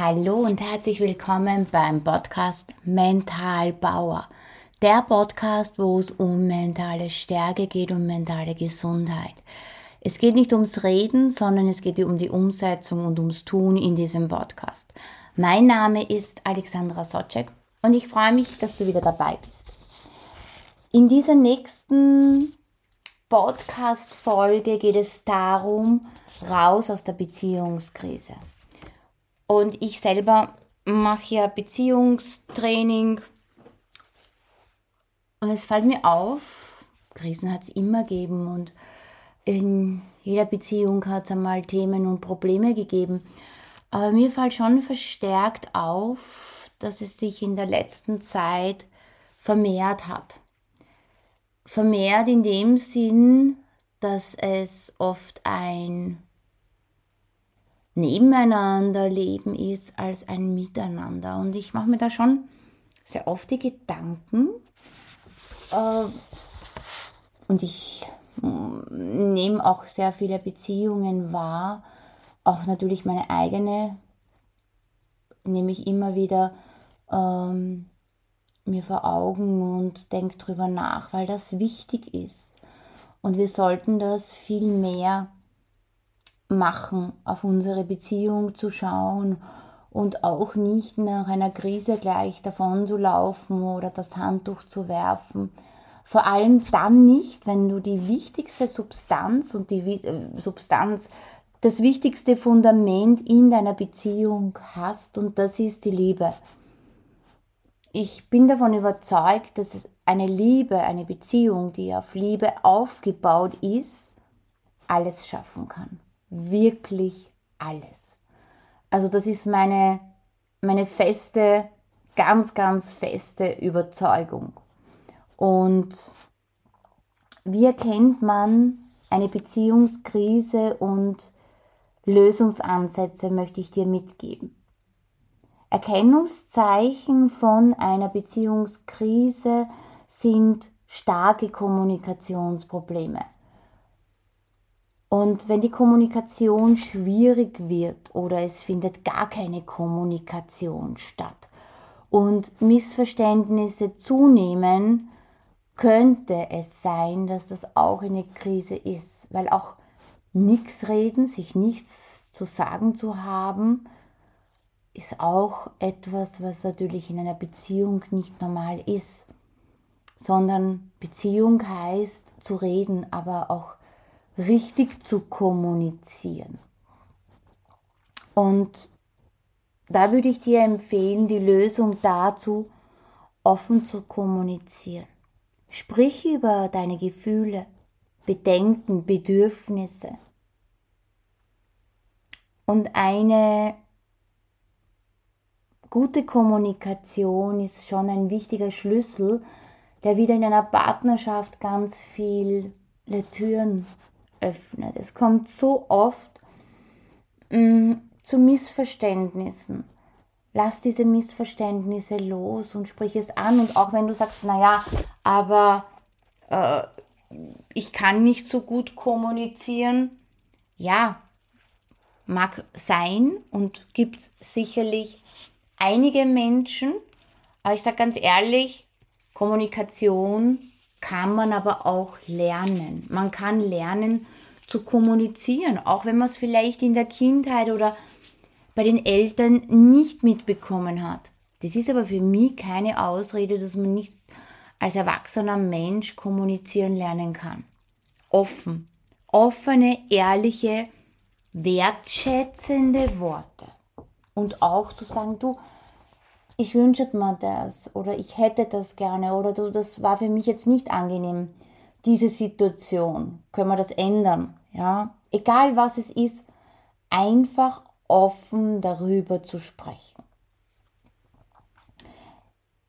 Hallo und herzlich willkommen beim Podcast Mental Bauer. Der Podcast, wo es um mentale Stärke geht, um mentale Gesundheit. Es geht nicht ums Reden, sondern es geht um die Umsetzung und ums Tun in diesem Podcast. Mein Name ist Alexandra Socek und ich freue mich, dass du wieder dabei bist. In dieser nächsten Podcast-Folge geht es darum, raus aus der Beziehungskrise. Und ich selber mache ja Beziehungstraining. Und es fällt mir auf, Krisen hat es immer gegeben und in jeder Beziehung hat es einmal Themen und Probleme gegeben. Aber mir fällt schon verstärkt auf, dass es sich in der letzten Zeit vermehrt hat. Vermehrt in dem Sinn, dass es oft ein Nebeneinander leben ist als ein Miteinander. Und ich mache mir da schon sehr oft die Gedanken. Äh, und ich mm, nehme auch sehr viele Beziehungen wahr. Auch natürlich meine eigene nehme ich immer wieder ähm, mir vor Augen und denke drüber nach, weil das wichtig ist. Und wir sollten das viel mehr machen, auf unsere Beziehung zu schauen und auch nicht nach einer Krise gleich davon zu laufen oder das Handtuch zu werfen. Vor allem dann nicht, wenn du die wichtigste Substanz und die äh, Substanz, das wichtigste Fundament in deiner Beziehung hast und das ist die Liebe. Ich bin davon überzeugt, dass es eine Liebe, eine Beziehung, die auf Liebe aufgebaut ist, alles schaffen kann wirklich alles. Also das ist meine, meine feste, ganz, ganz feste Überzeugung. Und wie erkennt man eine Beziehungskrise und Lösungsansätze möchte ich dir mitgeben. Erkennungszeichen von einer Beziehungskrise sind starke Kommunikationsprobleme. Und wenn die Kommunikation schwierig wird oder es findet gar keine Kommunikation statt und Missverständnisse zunehmen, könnte es sein, dass das auch eine Krise ist, weil auch nichts reden, sich nichts zu sagen zu haben, ist auch etwas, was natürlich in einer Beziehung nicht normal ist, sondern Beziehung heißt zu reden, aber auch richtig zu kommunizieren. Und da würde ich dir empfehlen, die Lösung dazu offen zu kommunizieren. Sprich über deine Gefühle, Bedenken, Bedürfnisse. Und eine gute Kommunikation ist schon ein wichtiger Schlüssel, der wieder in einer Partnerschaft ganz viele Türen öffnet. Es kommt so oft mh, mm, zu Missverständnissen. Lass diese Missverständnisse los und sprich es an. Und auch wenn du sagst, naja, aber äh, ich kann nicht so gut kommunizieren, ja, mag sein und gibt sicherlich einige Menschen, aber ich sage ganz ehrlich, Kommunikation kann man aber auch lernen. Man kann lernen zu kommunizieren, auch wenn man es vielleicht in der Kindheit oder bei den Eltern nicht mitbekommen hat. Das ist aber für mich keine Ausrede, dass man nicht als erwachsener Mensch kommunizieren lernen kann. Offen. Offene, ehrliche, wertschätzende Worte. Und auch zu sagen, du, ich wünsche mir das oder ich hätte das gerne oder du, das war für mich jetzt nicht angenehm, diese Situation. Können wir das ändern? Ja, egal was es ist, einfach offen darüber zu sprechen.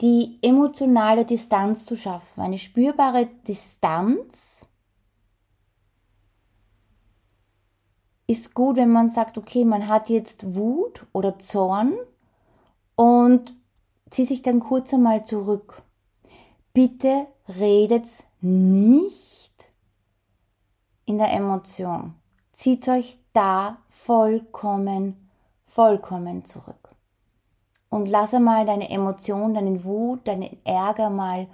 Die emotionale Distanz zu schaffen, eine spürbare Distanz ist gut, wenn man sagt, okay, man hat jetzt Wut oder Zorn und zieh sich dann kurz einmal zurück. Bitte redet nicht in der Emotion. Zieht euch da vollkommen vollkommen zurück. Und lasse mal deine Emotion, deinen Wut, deinen Ärger mal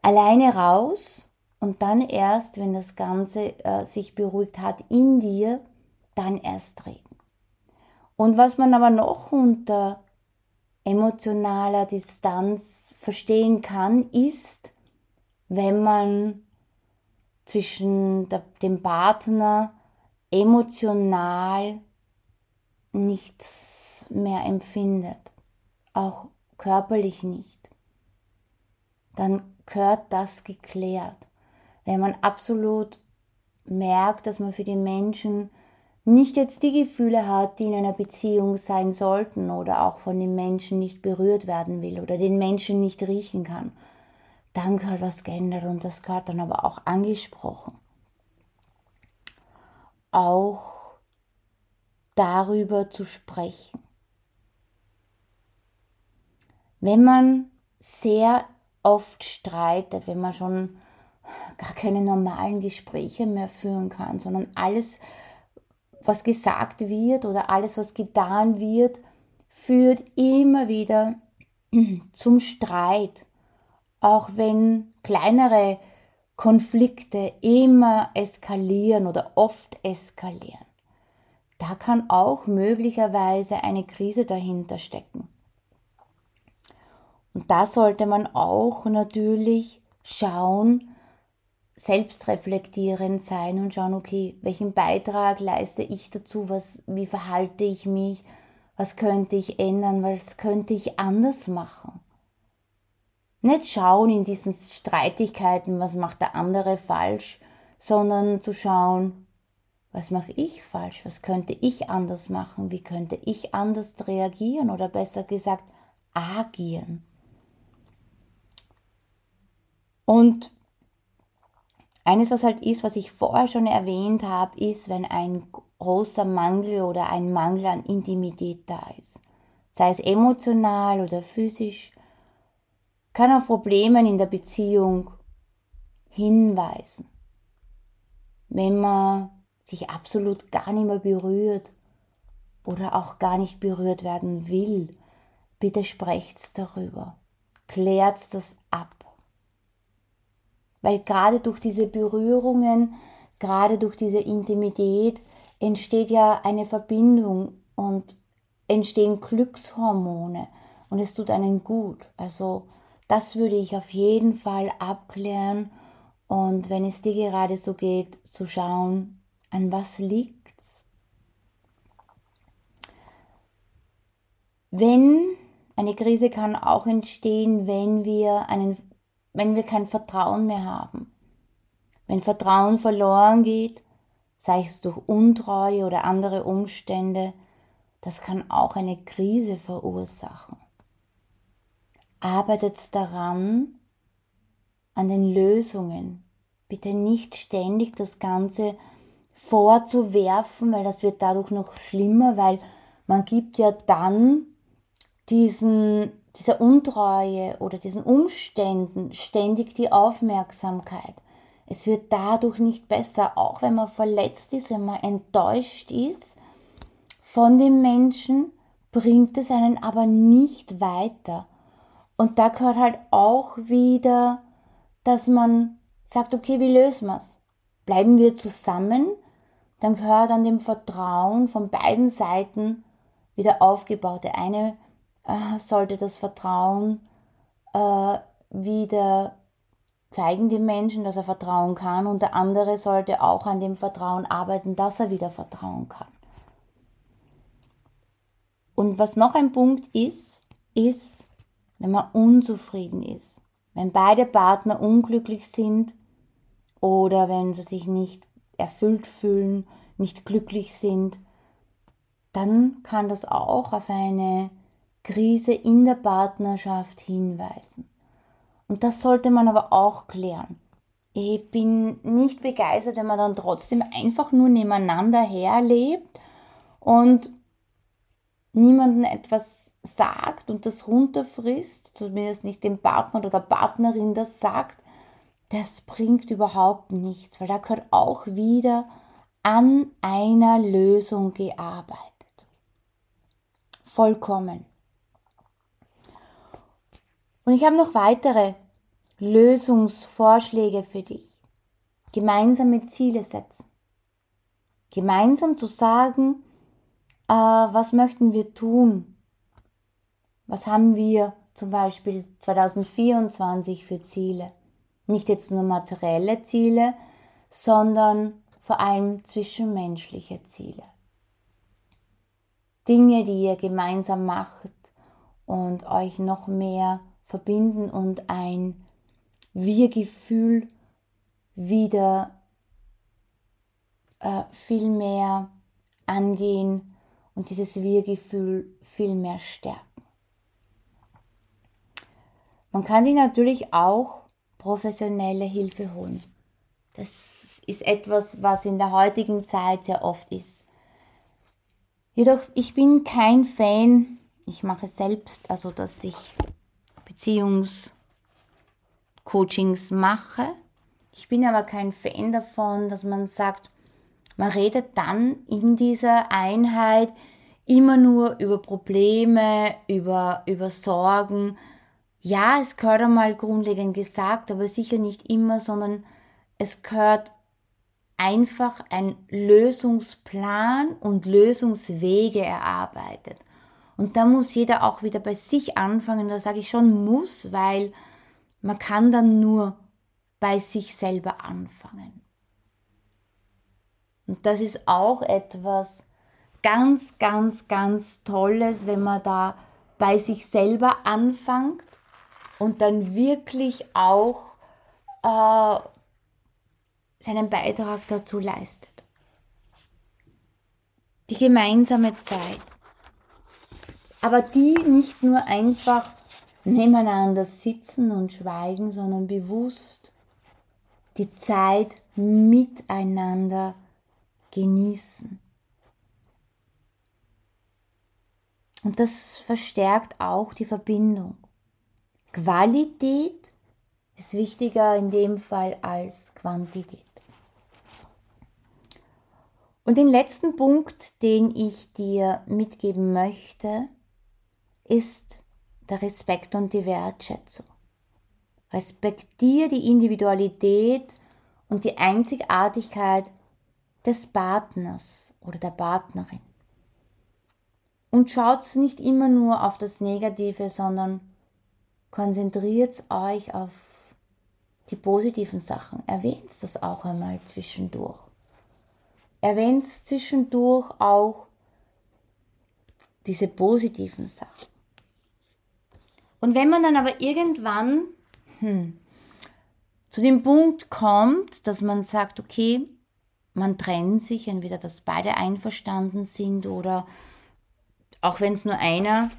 alleine raus und dann erst, wenn das Ganze äh, sich beruhigt hat in dir, dann erst reden. Und was man aber noch unter emotionaler Distanz verstehen kann, ist, wenn man zwischen dem Partner emotional nichts mehr empfindet, auch körperlich nicht, dann gehört das geklärt. Wenn man absolut merkt, dass man für den Menschen nicht jetzt die Gefühle hat, die in einer Beziehung sein sollten oder auch von den Menschen nicht berührt werden will oder den Menschen nicht riechen kann, dann gehört was geändert und das gehört dann aber auch angesprochen. Auch darüber zu sprechen. Wenn man sehr oft streitet, wenn man schon gar keine normalen Gespräche mehr führen kann, sondern alles, was gesagt wird oder alles, was getan wird, führt immer wieder zum Streit. Auch wenn kleinere Konflikte immer eskalieren oder oft eskalieren. Da kann auch möglicherweise eine Krise dahinter stecken. Und da sollte man auch natürlich schauen, selbstreflektierend sein und schauen, okay, welchen Beitrag leiste ich dazu, was, wie verhalte ich mich, was könnte ich ändern, was könnte ich anders machen. Nicht schauen in diesen Streitigkeiten, was macht der andere falsch, sondern zu schauen, was mache ich falsch, was könnte ich anders machen, wie könnte ich anders reagieren oder besser gesagt agieren. Und eines, was halt ist, was ich vorher schon erwähnt habe, ist, wenn ein großer Mangel oder ein Mangel an Intimität da ist. Sei es emotional oder physisch, kann auf Probleme in der Beziehung hinweisen. Wenn man sich absolut gar nicht mehr berührt oder auch gar nicht berührt werden will, bitte sprecht's darüber. Klärt's das ab. Weil gerade durch diese Berührungen, gerade durch diese Intimität entsteht ja eine Verbindung und entstehen Glückshormone und es tut einen gut. Also das würde ich auf jeden Fall abklären und wenn es dir gerade so geht, zu schauen, an was liegt's? Wenn eine Krise kann auch entstehen, wenn wir einen wenn wir kein Vertrauen mehr haben. Wenn Vertrauen verloren geht, sei es durch Untreue oder andere Umstände, das kann auch eine Krise verursachen. Arbeitet daran, an den Lösungen. Bitte nicht ständig das Ganze vorzuwerfen, weil das wird dadurch noch schlimmer, weil man gibt ja dann diesen dieser Untreue oder diesen Umständen ständig die Aufmerksamkeit. Es wird dadurch nicht besser, auch wenn man verletzt ist, wenn man enttäuscht ist von dem Menschen, bringt es einen aber nicht weiter. Und da gehört halt auch wieder, dass man sagt, okay, wie lösen wir es? Bleiben wir zusammen? Dann gehört an dem Vertrauen von beiden Seiten wieder aufgebaut. Der eine sollte das Vertrauen äh, wieder zeigen dem Menschen, dass er vertrauen kann und der andere sollte auch an dem Vertrauen arbeiten, dass er wieder vertrauen kann. Und was noch ein Punkt ist, ist, wenn man unzufrieden ist, wenn beide Partner unglücklich sind oder wenn sie sich nicht erfüllt fühlen, nicht glücklich sind, dann kann das auch auf eine Krise in der Partnerschaft hinweisen. Und das sollte man aber auch klären. Ich bin nicht begeistert, wenn man dann trotzdem einfach nur nebeneinander herlebt und niemanden etwas sagt und das runterfrisst, zumindest nicht dem Partner oder der Partnerin das sagt, das bringt überhaupt nichts, weil da gehört auch wieder an einer Lösung gearbeitet. vollkommen. Und ich habe noch weitere Lösungsvorschläge für dich. Gemeinsame Ziele setzen. Gemeinsam zu sagen, äh, was möchten wir tun? Was haben wir zum Beispiel 2024 für Ziele? Nicht jetzt nur materielle Ziele, sondern vor allem zwischenmenschliche Ziele. Dinge, die ihr gemeinsam macht und euch noch mehr verbinden und ein Wir-Gefühl wieder äh, viel mehr angehen und dieses Wir-Gefühl viel mehr stärken. Man kann sich natürlich auch professionelle Hilfe holen. Das ist etwas, was in der heutigen Zeit sehr oft ist. Jedoch, ich bin kein Fan, ich mache selbst, also dass ich Beziehungscoachings mache. Ich bin aber kein Fan davon, dass man sagt, man redet dann in dieser Einheit immer nur über Probleme, über, über Sorgen. Ja, es gehört einmal grundlegend gesagt, aber sicher nicht immer, sondern es gehört einfach ein Lösungsplan und Lösungswege erarbeitet. Und da muss jeder auch wieder bei sich anfangen. Da sage ich schon muss, weil man kann dann nur bei sich selber anfangen. Und das ist auch etwas ganz, ganz, ganz Tolles, wenn man da bei sich selber anfängt und dann wirklich auch äh, seinen Beitrag dazu leistet. Die gemeinsame Zeit aber die nicht nur einfach nebeneinander sitzen und schweigen, sondern bewusst die Zeit miteinander genießen. Und das verstärkt auch die Verbindung. Qualität ist wichtiger in dem Fall als Quantität. Und den letzten Punkt, den ich dir mitgeben möchte, ist der Respekt und die Wertschätzung. Respektiere die Individualität und die Einzigartigkeit des Partners oder der Partnerin. Und schaut nicht immer nur auf das Negative, sondern konzentriert euch auf die positiven Sachen. Erwähnt das auch einmal zwischendurch. Erwähnt zwischendurch auch diese positiven Sachen. Und wenn man dann aber irgendwann hm, zu dem Punkt kommt, dass man sagt, okay, man trennt sich, entweder dass beide einverstanden sind oder auch wenn es nur einer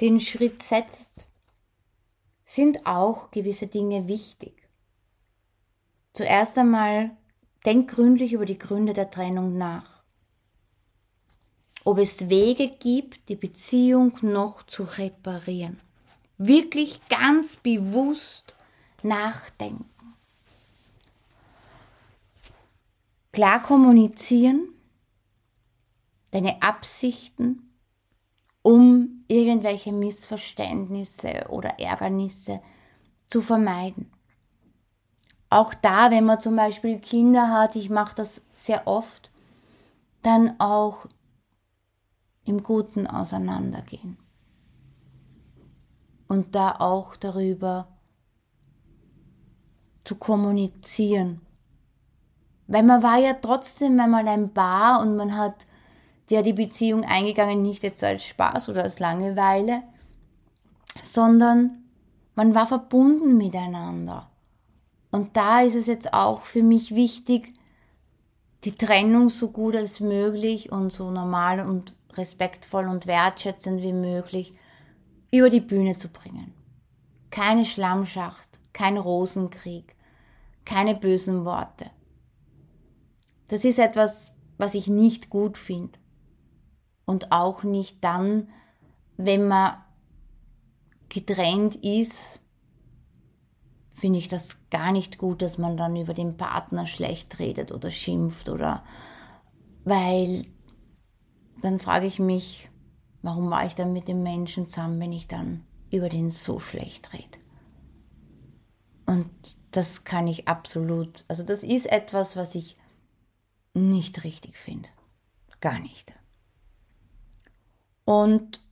den Schritt setzt, sind auch gewisse Dinge wichtig. Zuerst einmal denk gründlich über die Gründe der Trennung nach. Ob es Wege gibt, die Beziehung noch zu reparieren wirklich ganz bewusst nachdenken. Klar kommunizieren, deine Absichten, um irgendwelche Missverständnisse oder Ärgernisse zu vermeiden. Auch da, wenn man zum Beispiel Kinder hat, ich mache das sehr oft, dann auch im Guten auseinandergehen und da auch darüber zu kommunizieren. Weil man war ja trotzdem einmal ein Paar und man hat ja die Beziehung eingegangen, nicht jetzt als Spaß oder als Langeweile, sondern man war verbunden miteinander. Und da ist es jetzt auch für mich wichtig, die Trennung so gut als möglich und so normal und respektvoll und wertschätzend wie möglich über die Bühne zu bringen. Keine Schlammschacht, kein Rosenkrieg, keine bösen Worte. Das ist etwas, was ich nicht gut finde. Und auch nicht dann, wenn man getrennt ist, finde ich das gar nicht gut, dass man dann über den Partner schlecht redet oder schimpft oder weil dann frage ich mich, warum war ich dann mit dem Menschen zusammen, wenn ich dann über den so schlecht rede. Und das kann ich absolut, also das ist etwas, was ich nicht richtig finde. Gar nicht. Und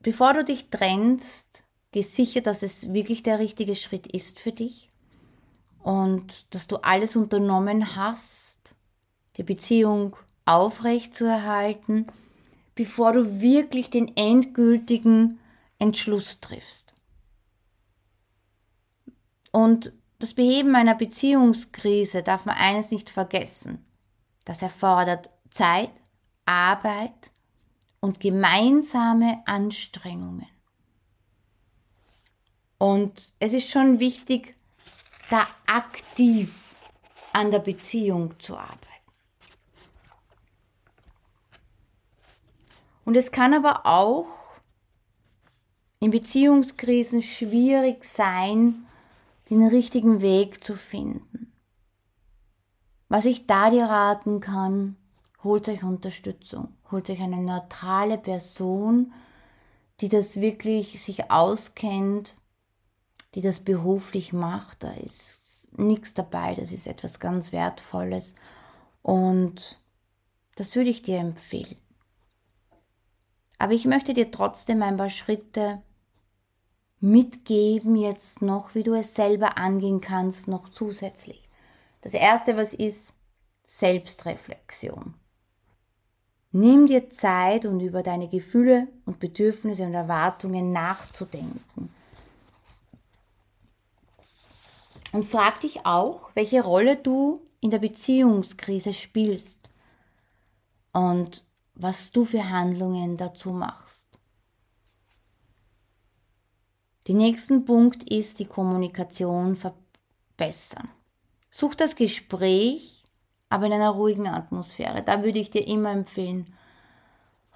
bevor du dich trennst, geh sicher, dass es wirklich der richtige Schritt ist für dich und dass du alles unternommen hast, die Beziehung aufrecht zu erhalten, bevor du wirklich den endgültigen Entschluss triffst. Und das Beheben einer Beziehungskrise darf man eines nicht vergessen. Das erfordert Zeit, Arbeit und gemeinsame Anstrengungen. Und es ist schon wichtig, da aktiv an der Beziehung zu arbeiten. Und es kann aber auch in Beziehungskrisen schwierig sein, den richtigen Weg zu finden. Was ich da dir raten kann, holt euch Unterstützung, holt euch eine neutrale Person, die das wirklich sich auskennt, die das beruflich macht. Da ist nichts dabei, das ist etwas ganz Wertvolles und das würde ich dir empfehlen. Aber ich möchte dir trotzdem ein paar Schritte mitgeben jetzt noch, wie du es selber angehen kannst, noch zusätzlich. Das erste, was ist Selbstreflexion. Nimm dir Zeit, um über deine Gefühle und Bedürfnisse und Erwartungen nachzudenken. Und frag dich auch, welche Rolle du in der Beziehungskrise spielst. Und was du für Handlungen dazu machst. Der nächste Punkt ist die Kommunikation verbessern. Such das Gespräch, aber in einer ruhigen Atmosphäre. Da würde ich dir immer empfehlen,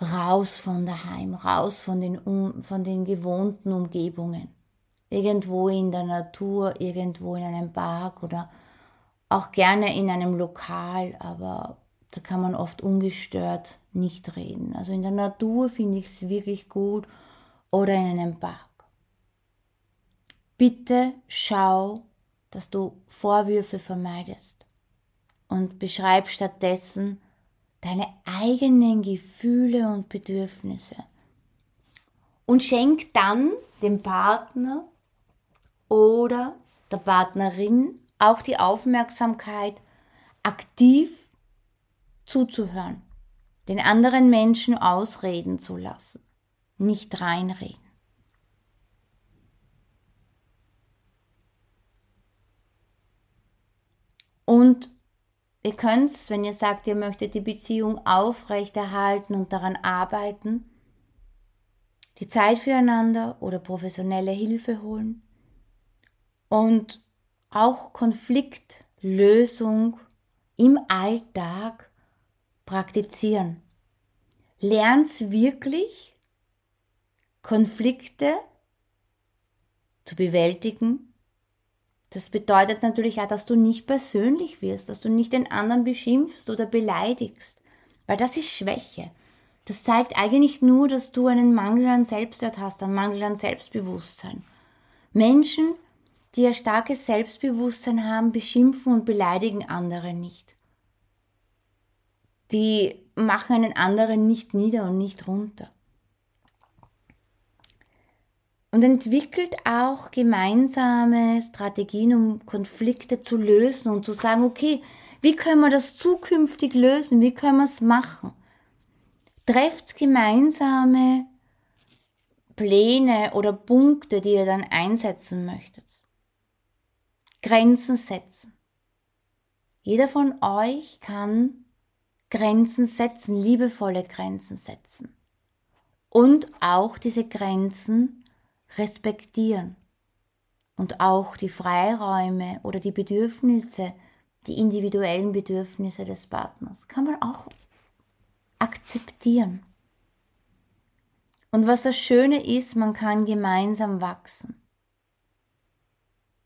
raus von daheim, raus von den, von den gewohnten Umgebungen. Irgendwo in der Natur, irgendwo in einem Park oder auch gerne in einem Lokal, aber da kann man oft ungestört nicht reden. Also in der Natur finde ich es wirklich gut oder in einem Park. Bitte schau, dass du Vorwürfe vermeidest und beschreib stattdessen deine eigenen Gefühle und Bedürfnisse. Und schenk dann dem Partner oder der Partnerin auch die Aufmerksamkeit, aktiv zuzuhören, den anderen Menschen ausreden zu lassen, nicht reinreden. Und ihr könnt, wenn ihr sagt, ihr möchtet die Beziehung aufrechterhalten und daran arbeiten, die Zeit füreinander oder professionelle Hilfe holen und auch Konfliktlösung im Alltag praktizieren. Lern's wirklich, Konflikte zu bewältigen. Das bedeutet natürlich auch, dass du nicht persönlich wirst, dass du nicht den anderen beschimpfst oder beleidigst, weil das ist Schwäche. Das zeigt eigentlich nur, dass du einen Mangel an Selbstwert hast, einen Mangel an Selbstbewusstsein. Menschen, die ein starkes Selbstbewusstsein haben, beschimpfen und beleidigen andere nicht die machen einen anderen nicht nieder und nicht runter. Und entwickelt auch gemeinsame Strategien, um Konflikte zu lösen und zu sagen, okay, wie können wir das zukünftig lösen? Wie können wir es machen? Trefft gemeinsame Pläne oder Punkte, die ihr dann einsetzen möchtet. Grenzen setzen. Jeder von euch kann Grenzen setzen, liebevolle Grenzen setzen. Und auch diese Grenzen respektieren. Und auch die Freiräume oder die Bedürfnisse, die individuellen Bedürfnisse des Partners kann man auch akzeptieren. Und was das Schöne ist, man kann gemeinsam wachsen.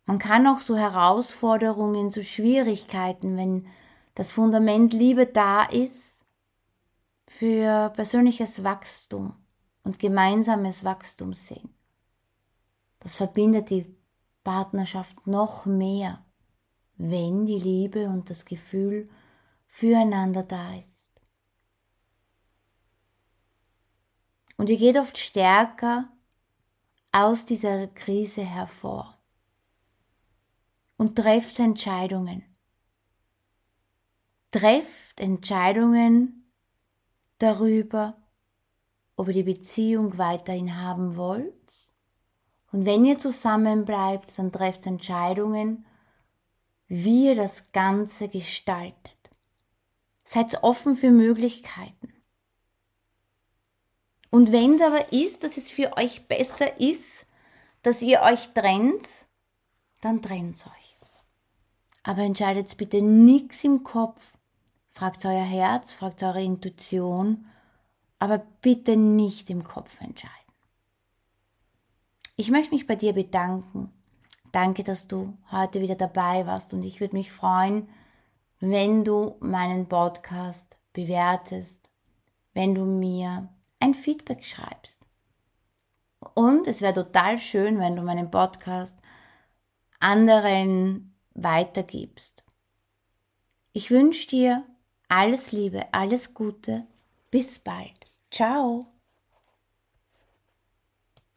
Man kann auch so Herausforderungen, so Schwierigkeiten, wenn das Fundament Liebe da ist für persönliches Wachstum, und gemeinsames Wachstum sehen. Das verbindet die Partnerschaft noch mehr, wenn die Liebe und das Gefühl füreinander da ist. Und ihr geht oft stärker aus dieser Krise hervor und trefft Entscheidungen. Trefft Entscheidungen darüber, ob ihr die Beziehung weiterhin haben wollt. Und wenn ihr zusammen bleibt, dann trefft Entscheidungen, wie ihr das Ganze gestaltet. Seid offen für Möglichkeiten. Und wenn es aber ist, dass es für euch besser ist, dass ihr euch trennt, dann trennt euch. Aber entscheidet bitte nichts im Kopf. Fragt euer Herz, fragt eure Intuition, aber bitte nicht im Kopf entscheiden. Ich möchte mich bei dir bedanken. Danke, dass du heute wieder dabei warst und ich würde mich freuen, wenn du meinen Podcast bewertest, wenn du mir ein Feedback schreibst. Und es wäre total schön, wenn du meinen Podcast anderen weitergibst. Ich wünsche dir alles Liebe, alles Gute. Bis bald. Ciao.